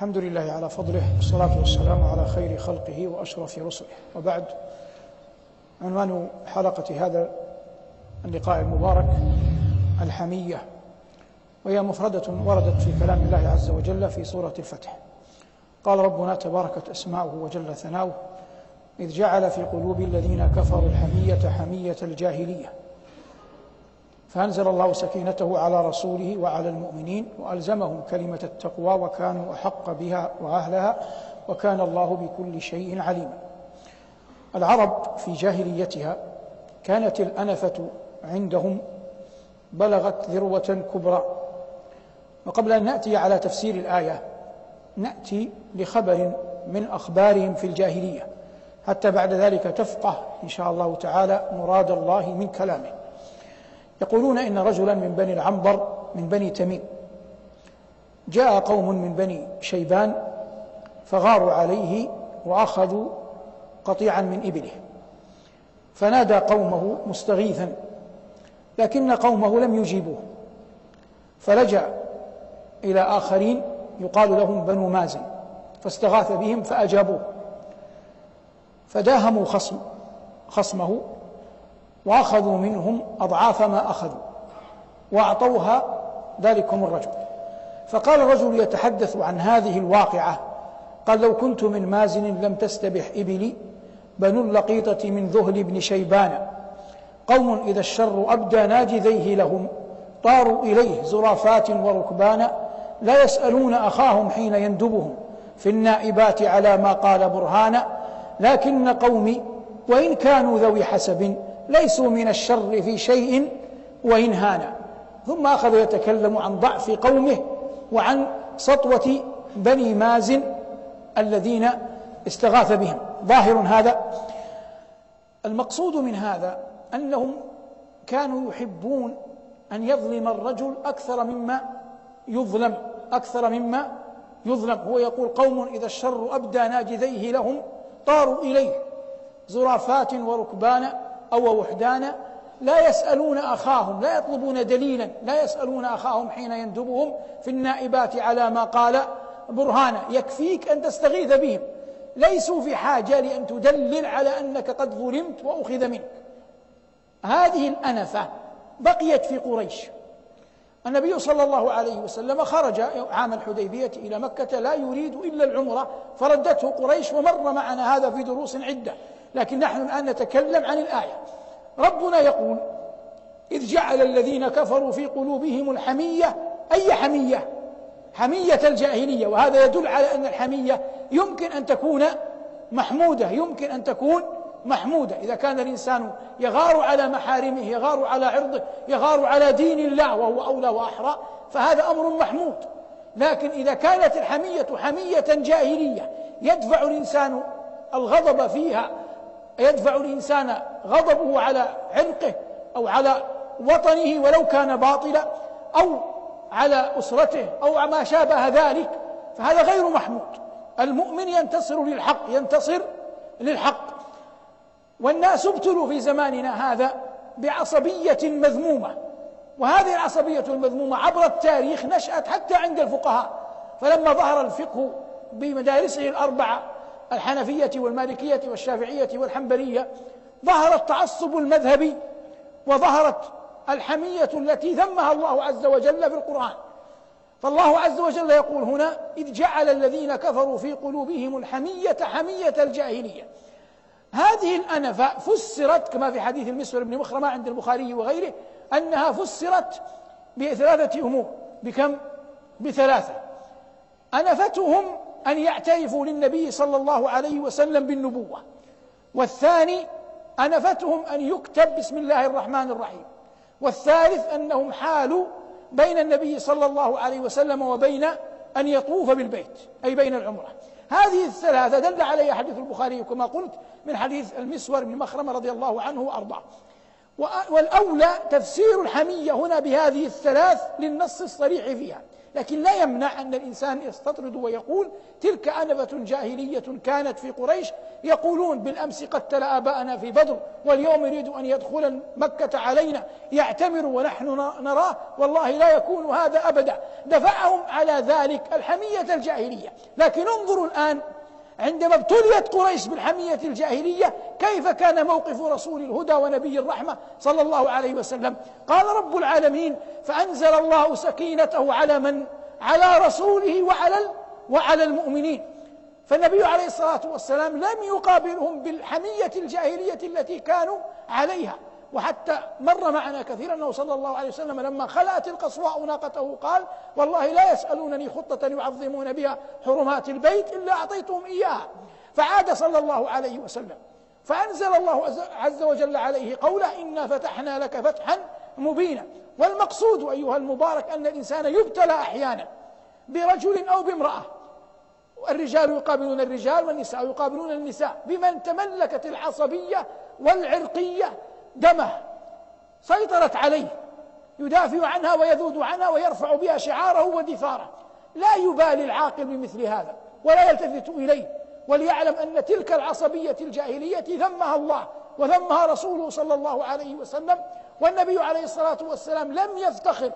الحمد لله على فضله والصلاة والسلام على خير خلقه وأشرف رسله. وبعد عنوان حلقة هذا اللقاء المبارك الحمية. وهي مفردة وردت في كلام الله عز وجل في سورة الفتح. قال ربنا تباركت أسماؤه وجل ثناؤه إذ جعل في قلوب الذين كفروا الحمية حمية الجاهلية. فأنزل الله سكينته على رسوله وعلى المؤمنين وألزمهم كلمة التقوى وكانوا أحق بها وأهلها وكان الله بكل شيء عليما العرب في جاهليتها كانت الأنفة عندهم بلغت ذروة كبرى. وقبل أن نأتي على تفسير الآية نأتي لخبر من أخبارهم في الجاهلية. حتى بعد ذلك تفقه إن شاء الله تعالى مراد الله من كلامه. يقولون إن رجلا من بني العنبر من بني تميم. جاء قوم من بني شيبان فغاروا عليه وأخذوا قطيعا من إبله. فنادى قومه مستغيثا لكن قومه لم يجيبوه. فلجأ إلى آخرين يقال لهم بنو مازن فاستغاث بهم فأجابوه. فداهموا خصم خصمه واخذوا منهم أضعاف ما أخذوا وأعطوها ذلكم الرجل. فقال الرجل يتحدث عن هذه الواقعة قال لو كنت من مازن لم تستبح إبلي بنو اللقيطة من ذهل بن شيبان قوم إذا الشر أبدى ناجذيه لهم طاروا إليه زرافات وركبانا لا يسألون أخاهم حين يندبهم في النائبات على ما قال برهانا لكن قومي وإن كانوا ذوي حسب ليسوا من الشر في شيء وإن هانا. ثم أخذ يتكلم عن ضعف قومه وعن سطوة بني مازن الذين استغاث بهم. ظاهر هذا. المقصود من هذا أنهم كانوا يحبون أن يظلم الرجل أكثر مما يظلم أكثر مما يظلم. هو يقول قوم إذا الشر أبدى ناجذيه لهم طاروا إليه. زرافات وركبانا أو وحدانا لا يسألون أخاهم لا يطلبون دليلا لا يسألون أخاهم حين يندبهم في النائبات على ما قال. برهانا يكفيك أن تستغيث بهم. ليسوا في حاجة لأن تدلل على أنك قد ظلمت وأخذ منك. هذه الأنفة بقيت في قريش. النبي صلى الله عليه وسلم خرج عام الحديبية إلى مكة لا يريد إلا العمرة. فردته قريش ومر معنا هذا في دروس عدة. لكن نحن الآن نتكلم عن الآية. ربنا يقول إذ جعل الذين كفروا في قلوبهم الحمية أي حمية؟ حمية الجاهلية. وهذا يدل على أن الحمية يمكن أن تكون محمودة يمكن أن تكون محمودة. إذا كان الإنسان يغار على محارمه يغار على عرضه يغار على دين الله وهو أولى وأحرى فهذا أمر محمود. لكن إذا كانت الحمية حمية جاهلية يدفع الإنسان الغضب فيها يدفع الإنسان غضبه على عرقه أو على وطنه ولو كان باطلا أو على أسرته أو ما شابه ذلك فهذا غير محمود. المؤمن ينتصر للحق ينتصر للحق. والناس ابتلوا في زماننا هذا بعصبية مذمومة. وهذه العصبية المذمومة عبر التاريخ نشأت حتى عند الفقهاء. فلما ظهر الفقه بمدارسه الأربعة الحنفية والمالكية والشافعية والحنبلية ظهر التعصب المذهبي وظهرت الحمية التي ذمها الله عز وجل في القرآن. فالله عز وجل يقول هنا إذ جعل الذين كفروا في قلوبهم الحمية حمية الجاهلية. هذه الأنفة فسرت كما في حديث المسور بن مخرمة عند البخاري وغيره أنها فسرت بثلاثة أمور. بكم؟ بثلاثة. أنفتهم أن يعترفوا للنبي صلى الله عليه وسلم بالنبوة. والثاني أنفتهم أن يكتب بسم الله الرحمن الرحيم. والثالث أنهم حالوا بين النبي صلى الله عليه وسلم وبين أن يطوف بالبيت أي بين العمرة. هذه الثلاثة دل عليها حديث البخاري كما قلت من حديث المسور بن مخرمة رضي الله عنه وأرضاه. والأولى تفسير الحمية هنا بهذه الثلاث للنص الصريح فيها. لكن لا يمنع أن الإنسان يستطرد ويقول تلك أنبة جاهلية كانت في قريش يقولون بالأمس قتل آباءنا في بدر واليوم يريد أن يدخل مكة علينا يعتمر ونحن نراه والله لا يكون هذا أبدا. دفعهم على ذلك الحمية الجاهلية. لكن انظروا الآن عندما ابتليت قريش بالحمية الجاهلية كيف كان موقف رسول الهدى ونبي الرحمة صلى الله عليه وسلم؟ قال رب العالمين فأنزل الله سكينته على من؟ على رسوله وعلى وعلى المؤمنين. فالنبي عليه الصلاة والسلام لم يقابلهم بالحمية الجاهلية التي كانوا عليها. وحتى مر معنا كثيرا أنه صلى الله عليه وسلم لما خلأت القصواء ناقته قال والله لا يسألونني خطة يعظمون بها حرمات البيت إلا أعطيتهم إياها. فعاد صلى الله عليه وسلم. فأنزل الله عز وجل عليه قوله إنا فتحنا لك فتحا مبينا. والمقصود أيها المبارك أن الإنسان يبتلى أحيانا برجل أو بامرأة. الرجال يقابلون الرجال والنساء يقابلون النساء. بمن تملكت العصبية والعرقية دمه سيطرت عليه يدافع عنها ويذود عنها ويرفع بها شعاره ودثاره. لا يبالي العاقل بمثل هذا ولا يلتفت إليه وليعلم أن تلك العصبية الجاهلية ذمها الله وذمها رسوله صلى الله عليه وسلم والنبي عليه الصلاة والسلام لم يفتخر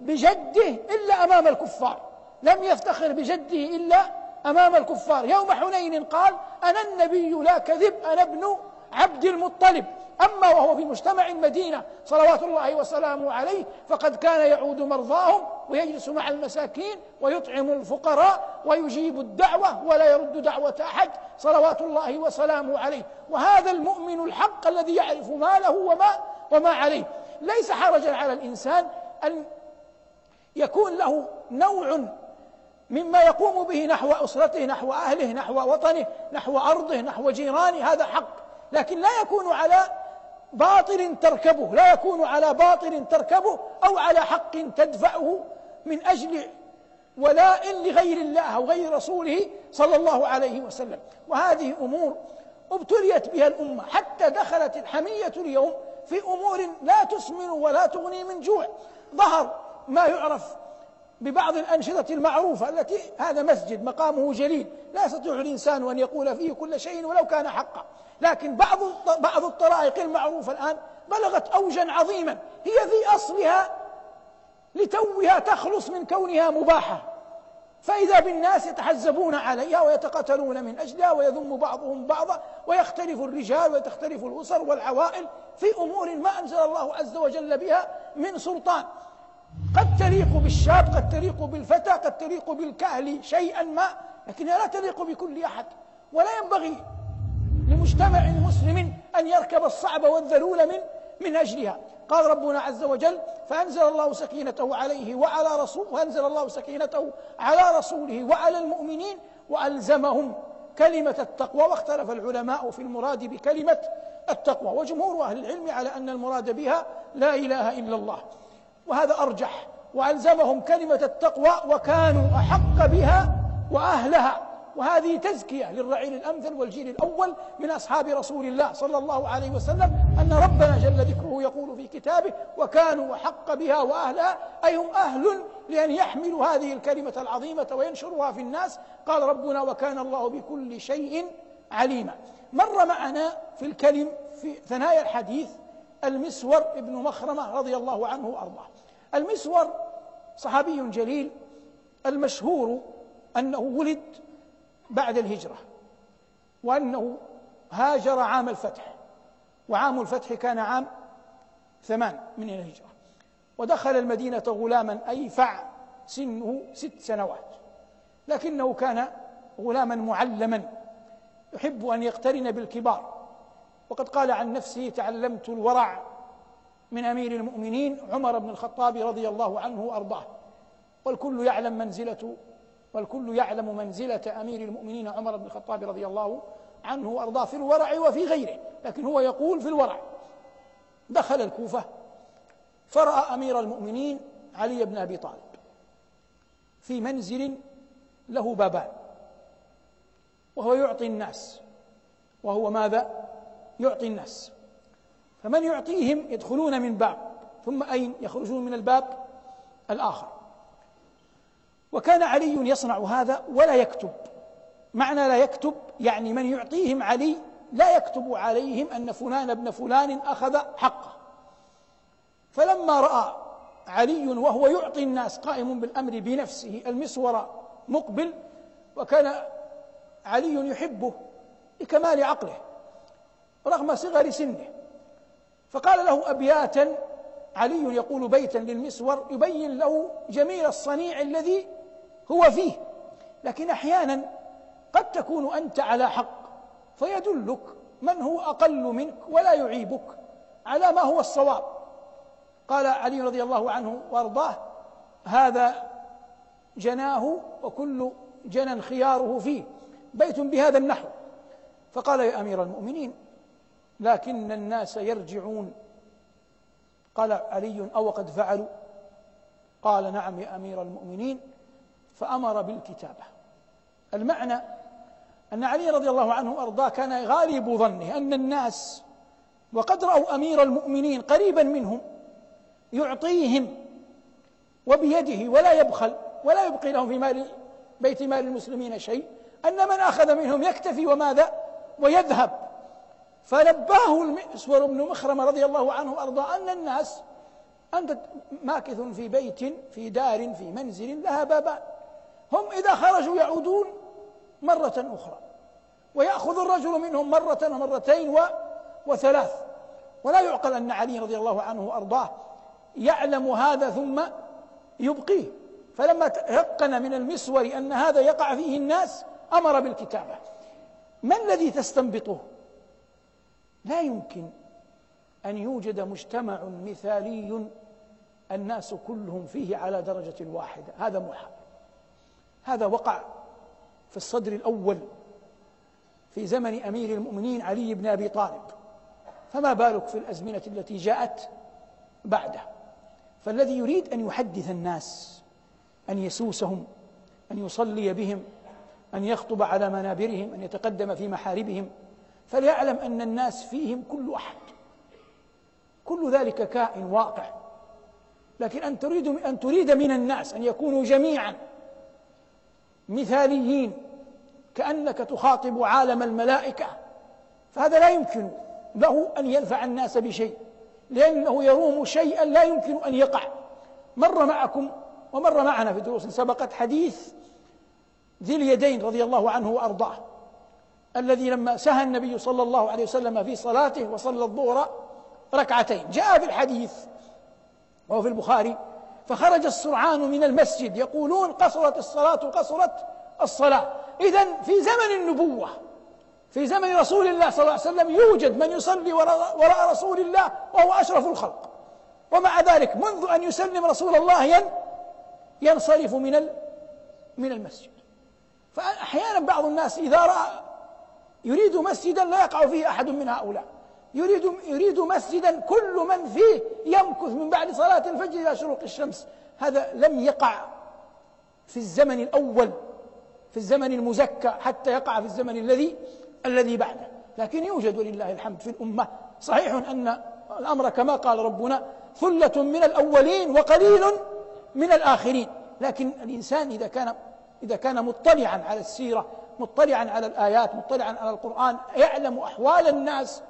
بجده إلا أمام الكفار. لم يفتخر بجده إلا أمام الكفار. يوم حنين قال أنا النبي لا كذب أنا ابن عبد المطلب. أما وهو في مجتمع المدينة صلوات الله وسلامه عليه فقد كان يعود مرضاهم ويجلس مع المساكين ويطعم الفقراء ويجيب الدعوة ولا يرد دعوة أحد صلوات الله وسلامه عليه. وهذا المؤمن الحق الذي يعرف ما له وما وما عليه. ليس حرجا على الإنسان أن يكون له نوع مما يقوم به نحو أسرته نحو أهله نحو وطنه نحو أرضه نحو جيرانه. هذا حق. لكن لا يكون على باطل تركبه لا يكون على باطل تركبه أو على حق تدفعه من أجل ولاء لغير الله أو غير رسوله صلى الله عليه وسلم. وهذه أمور ابتليت بها الأمة حتى دخلت الحمية اليوم في أمور لا تسمن ولا تغني من جوع. ظهر ما يعرف ببعض الأنشطة المعروفة التي هذا مسجد مقامه جليل لا يستطيع الإنسان أن يقول فيه كل شيء ولو كان حقا. لكن بعض بعض الطرائق المعروفة الآن بلغت أوجا عظيما هي في أصلها لتوها تخلص من كونها مباحة. فإذا بالناس يتحزبون عليها ويتقاتلون من أجلها ويذم بعضهم بعضا ويختلف الرجال وتختلف الأسر والعوائل في أمور ما أنزل الله عز وجل بها من سلطان. قد تليق بالشاب قد تليق بالفتى قد تليق بالكهل شيئا ما لكنها لا تليق بكل أحد. ولا ينبغي لمجتمع مسلم أن يركب الصعب والذلول من من أجلها. قال ربنا عز وجل فأنزل الله سكينته عليه وعلى رسول وأنزل الله سكينته على رسوله وعلى المؤمنين وألزمهم كلمة التقوى. واختلف العلماء في المراد بكلمة التقوى. وجمهور أهل العلم على أن المراد بها لا إله إلا الله. وهذا أرجح وألزمهم كلمة التقوى وكانوا أحق بها وأهلها. وهذه تزكية للرعيل الأمثل والجيل الأول من أصحاب رسول الله صلى الله عليه وسلم أن ربنا جل ذكره يقول في كتابه وكانوا أحق بها وأهلها أي هم أهل لأن يحملوا هذه الكلمة العظيمة وينشروها في الناس. قال ربنا وكان الله بكل شيء عليما مر معنا في الكلم في ثنايا الحديث المسور ابن مخرمة رضي الله عنه وأرضاه. المسور صحابي جليل المشهور أنه ولد بعد الهجرة وأنه هاجر عام الفتح وعام الفتح كان عام ثمان من الهجرة ودخل المدينة غلاما أيفع سنه ست سنوات لكنه كان غلاما معلما يحب أن يقترن بالكبار وقد قال عن نفسه تعلمت الورع من أمير المؤمنين عمر بن الخطاب رضي الله عنه وأرضاه. والكل يعلم منزلة والكل يعلم منزلة أمير المؤمنين عمر بن الخطاب رضي الله عنه وأرضاه في الورع وفي غيره لكن هو يقول في الورع. دخل الكوفة فرأى أمير المؤمنين علي بن أبي طالب في منزل له بابان وهو يعطي الناس. وهو ماذا؟ يعطي الناس. فمن يعطيهم يدخلون من باب ثم أين يخرجون من الباب؟ الآخر. وكان علي يصنع هذا ولا يكتب. معنى لا يكتب يعني من يعطيهم علي لا يكتب عليهم أن فلان ابن فلان أخذ حقه. فلما رأى علي وهو يعطي الناس قائم بالأمر بنفسه المسور مقبل وكان علي يحبه لكمال عقله رغم صغر سنه. فقال له أبياتا علي يقول بيتا للمسور يبين له جميل الصنيع الذي هو فيه. لكن أحيانا قد تكون أنت على حق فيدلك من هو أقل منك ولا يعيبك على ما هو الصواب. قال علي رضي الله عنه وأرضاه هذا جناه وكل جنى خياره فيه بيت بهذا النحو. فقال يا أمير المؤمنين لكن الناس يرجعون. قال علي أو قد فعلوا؟ قال نعم يا أمير المؤمنين. فأمر بالكتابة. المعنى أن علي رضي الله عنه وارضاه كان غالب ظنه أن الناس وقد رأوا أمير المؤمنين قريبا منهم يعطيهم وبيده ولا يبخل ولا يبقي لهم في مال بيت مال المسلمين شيء أن من أخذ منهم يكتفي وماذا؟ ويذهب. فنباه المسور بن مخرم رضي الله عنه وأرضاه أن الناس أنت ماكث في بيت في دار في منزل لها بابان. هم إذا خرجوا يعودون مرة أخرى. ويأخذ الرجل منهم مرة ومرتين و وثلاث. ولا يعقل أن علي رضي الله عنه وأرضاه يعلم هذا ثم يبقيه. فلما تيقن من المسور أن هذا يقع فيه الناس أمر بالكتابة. ما الذي تستنبطه؟ لا يمكن أن يوجد مجتمع مثالي الناس كلهم فيه على درجة واحدة. هذا محال هذا وقع في الصدر الأول في زمن أمير المؤمنين علي بن أبي طالب. فما بالك في الأزمنة التي جاءت بعده؟ فالذي يريد أن يحدث الناس أن يسوسهم أن يصلي بهم أن يخطب على منابرهم أن يتقدم في محاربهم فليعلم أن الناس فيهم كل أحد. كل ذلك كائن واقع. لكن أن تريد أن تريد من الناس أن يكونوا جميعا مثاليين كأنك تخاطب عالم الملائكة فهذا لا يمكن له أن ينفع الناس بشيء. لأنه يروم شيئا لا يمكن أن يقع. مر معكم ومر معنا في دروس سبقت حديث ذي اليدين رضي الله عنه وأرضاه. الذي لما سهى النبي صلى الله عليه وسلم في صلاته وصلى الظهر ركعتين. جاء في الحديث وهو في البخاري فخرج السرعان من المسجد يقولون قصرت الصلاة قصرت الصلاة. إذا في زمن النبوة في زمن رسول الله صلى الله عليه وسلم يوجد من يصلي وراء رسول الله وهو أشرف الخلق. ومع ذلك منذ أن يسلم رسول الله ينصرف من من المسجد. فأحيانا بعض الناس إذا رأى يريد مسجدا لا يقع فيه أحد من هؤلاء. يريد يريد مسجدا كل من فيه يمكث من بعد صلاة الفجر إلى شروق الشمس. هذا لم يقع في الزمن الأول في الزمن المزكى حتى يقع في الزمن الذي الذي بعده. لكن يوجد ولله الحمد في الأمة. صحيح أن الأمر كما قال ربنا ثلة من الأولين وقليل من الآخرين. لكن الإنسان إذا كان إذا كان مطلعا على السيرة مطلعا على الآيات مطلعا على القرآن يعلم أحوال الناس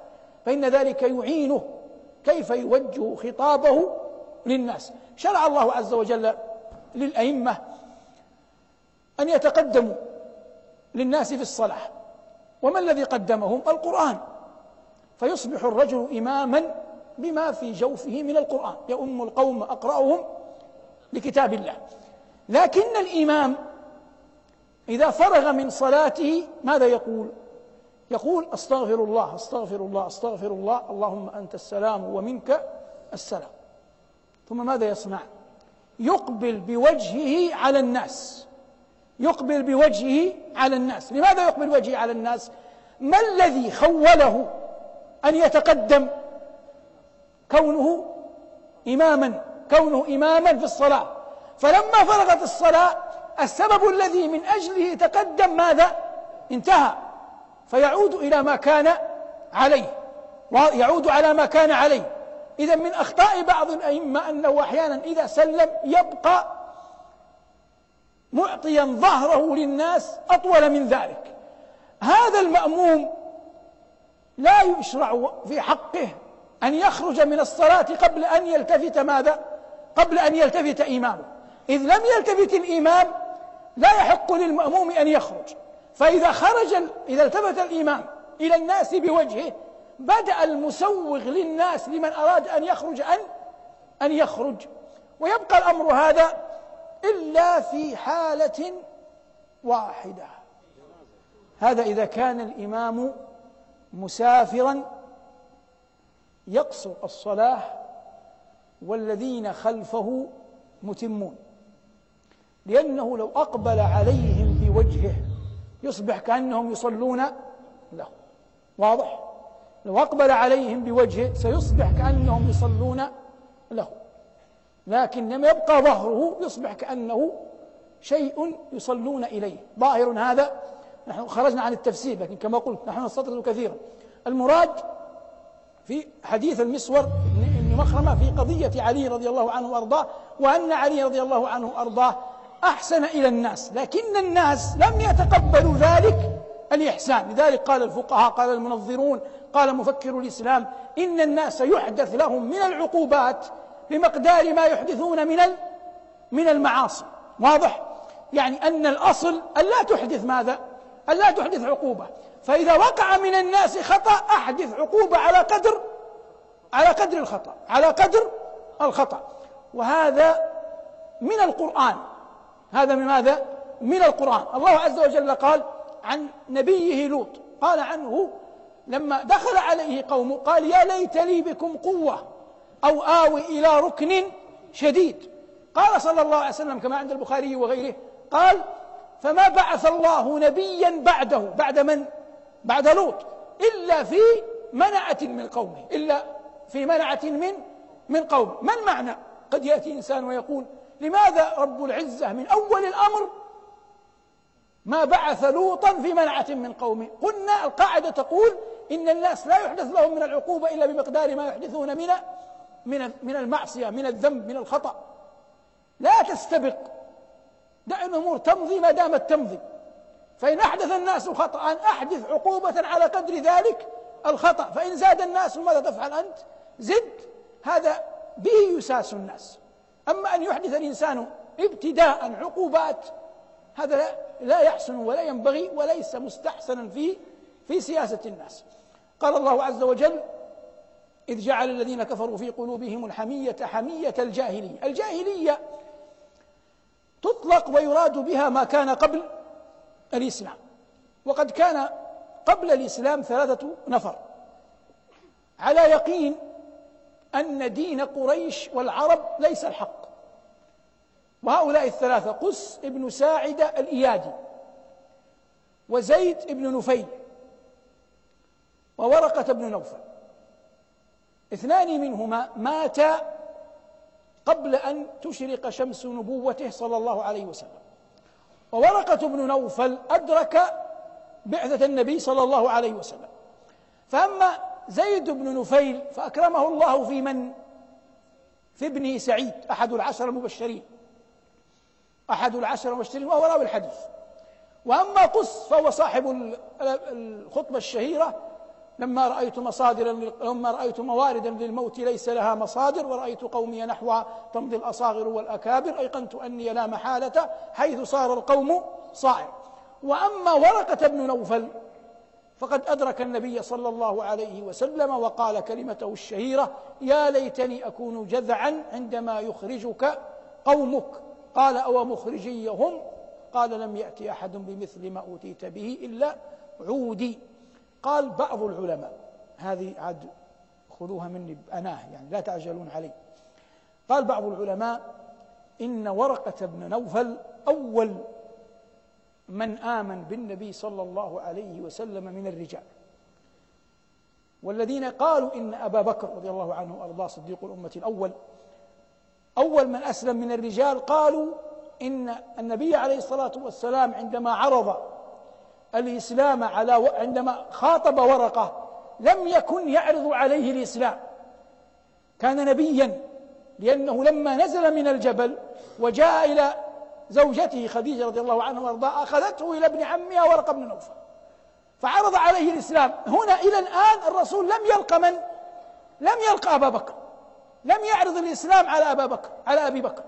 فإن ذلك يعينه كيف يوجه خطابه للناس. شرع الله عز وجل للأئمة أن يتقدموا للناس في الصلاة. وما الذي قدمهم؟ القرآن. فيصبح الرجل إماما بما في جوفه من القرآن. يؤم القوم أقرأهم لكتاب الله. لكن الإمام إذا فرغ من صلاته ماذا يقول؟ يقول أستغفر الله أستغفر الله أستغفر الله اللهم أنت السلام ومنك السلام ثم ماذا يصنع؟ يقبل بوجهه على الناس يقبل بوجهه على الناس لماذا يقبل وجهه على الناس؟ ما الذي خوله أن يتقدم كونه إماما كونه إماما في الصلاة فلما فرغت الصلاة السبب الذي من أجله تقدم ماذا؟ انتهى. فيعود إلى ما كان عليه. ويعود على ما كان عليه. إذا من أخطاء بعض الأئمة أنه أحيانا إذا سلم يبقى معطيا ظهره للناس أطول من ذلك. هذا المأموم لا يشرع في حقه أن يخرج من الصلاة قبل أن يلتفت ماذا؟ قبل أن يلتفت إمامه. إذ لم يلتفت الإمام لا يحق للمأموم أن يخرج. فإذا خرج إذا التفت الإمام إلى الناس بوجهه بدأ المسوغ للناس لمن أراد أن يخرج أن أن يخرج. ويبقى الأمر هذا إلا في حالة واحدة. هذا إذا كان الإمام مسافرا يقصر الصلاة والذين خلفه متمون. لأنه لو أقبل عليهم بوجهه يصبح كأنهم يصلون له. واضح؟ لو أقبل عليهم بوجهه سيصبح كأنهم يصلون له. لكن لما يبقى ظهره يصبح كأنه شيء يصلون إليه. ظاهر هذا نحن خرجنا عن التفسير لكن كما قلت نحن نستطرد كثيرا. المراد في حديث المسور بن مخرمة في قضية علي رضي الله عنه وأرضاه وأن علي رضي الله عنه وأرضاه أحسن إلى الناس لكن الناس لم يتقبلوا ذلك الإحسان. لذلك قال الفقهاء قال المنظرون قال مفكر الإسلام إن الناس يحدث لهم من العقوبات بمقدار ما يحدثون من من المعاصي. واضح؟ يعني أن الأصل أن لا تحدث ماذا؟ أن لا تحدث عقوبة. فإذا وقع من الناس خطأ أحدث عقوبة على قدر على قدر الخطأ على قدر الخطأ. وهذا من القرآن. هذا من ماذا؟ من القرآن الله عز وجل قال عن نبيه لوط قال عنه لما دخل عليه قومه قال يا ليت لي بكم قوة أو آوي إلى ركن شديد قال صلى الله عليه وسلم كما عند البخاري وغيره قال فما بعث الله نبيا بعده بعد من؟ بعد لوط إلا في منعة من قومه إلا في منعة من من قومه ما المعنى؟ قد يأتي إنسان ويقول لماذا رب العزة من أول الأمر ما بعث لوطا في منعة من قومه؟ قلنا القاعدة تقول إن الناس لا يحدث لهم من العقوبة إلا بمقدار ما يحدثون من من من المعصية من الذنب من الخطأ. لا تستبق. دع الأمور تمضي ما دامت تمضي. فإن أحدث الناس خطأ أحدث عقوبة على قدر ذلك الخطأ. فإن زاد الناس ماذا تفعل أنت؟ زد. هذا به يساس الناس. أما أن يحدث الإنسان ابتداء عقوبات هذا لا, يحسن ولا ينبغي وليس مستحسنا في في سياسة الناس. قال الله عز وجل إذ جعل الذين كفروا في قلوبهم الحمية حمية الجاهلية. الجاهلية تطلق ويراد بها ما كان قبل الإسلام. وقد كان قبل الإسلام ثلاثة نفر. على يقين أن دين قريش والعرب ليس الحق. وهؤلاء الثلاثة قس ابن ساعدة الإيادي وزيد بن نفيل وورقة بن نوفل. اثنان منهما ماتا قبل أن تشرق شمس نبوته صلى الله عليه وسلم. وورقة بن نوفل أدرك بعثة النبي صلى الله عليه وسلم. فأما زيد بن نفيل فأكرمه الله في من؟ في ابنه سعيد أحد العشر المبشرين. أحد العشر المبشرين وهو راوي الحديث. وأما قص فهو صاحب الخطبة الشهيرة لما رأيت مصادرا لما رأيت مواردا للموت ليس لها مصادر ورأيت قومي نحو تمضي الأصاغر والأكابر أيقنت أني لا محالة حيث صار القوم صائر وأما ورقة بن نوفل فقد أدرك النبي صلى الله عليه وسلم وقال كلمته الشهيرة يا ليتني أكون جذعا عندما يخرجك قومك. قال أو مخرجيهم؟ قال لم يأتي أحد بمثل ما أوتيت به إلا عودي. قال بعض العلماء هذه عاد خذوها مني بأناه يعني لا تعجلون علي. قال بعض العلماء إن ورقة بن نوفل أول من آمن بالنبي صلى الله عليه وسلم من الرجال. والذين قالوا إن أبا بكر رضي الله عنه وأرضاه صديق الأمة الأول أول من أسلم من الرجال قالوا إن النبي عليه الصلاة والسلام عندما عرض الإسلام على عندما خاطب ورقة لم يكن يعرض عليه الإسلام. كان نبيا لأنه لما نزل من الجبل وجاء إلى زوجته خديجة رضي الله عنها وأرضاها أخذته إلى ابن عمها ورقة بن نوفل. فعرض عليه الإسلام. هنا إلى الآن الرسول لم يلقى من؟ لم يلقى أبا بكر. لم يعرض الإسلام على أبا بكر على أبي بكر.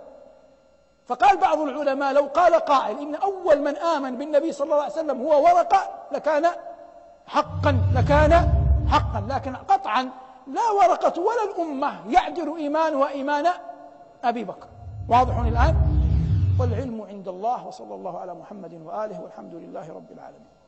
فقال بعض العلماء لو قال قائل إن أول من آمن بالنبي صلى الله عليه وسلم هو ورقة لكان حقا لكان حقا لكن قطعا لا ورقة ولا الأمة يعدل إيمان أبي بكر. واضح الآن؟ والعلم عند الله وصلى الله على محمد وآله والحمد لله رب العالمين.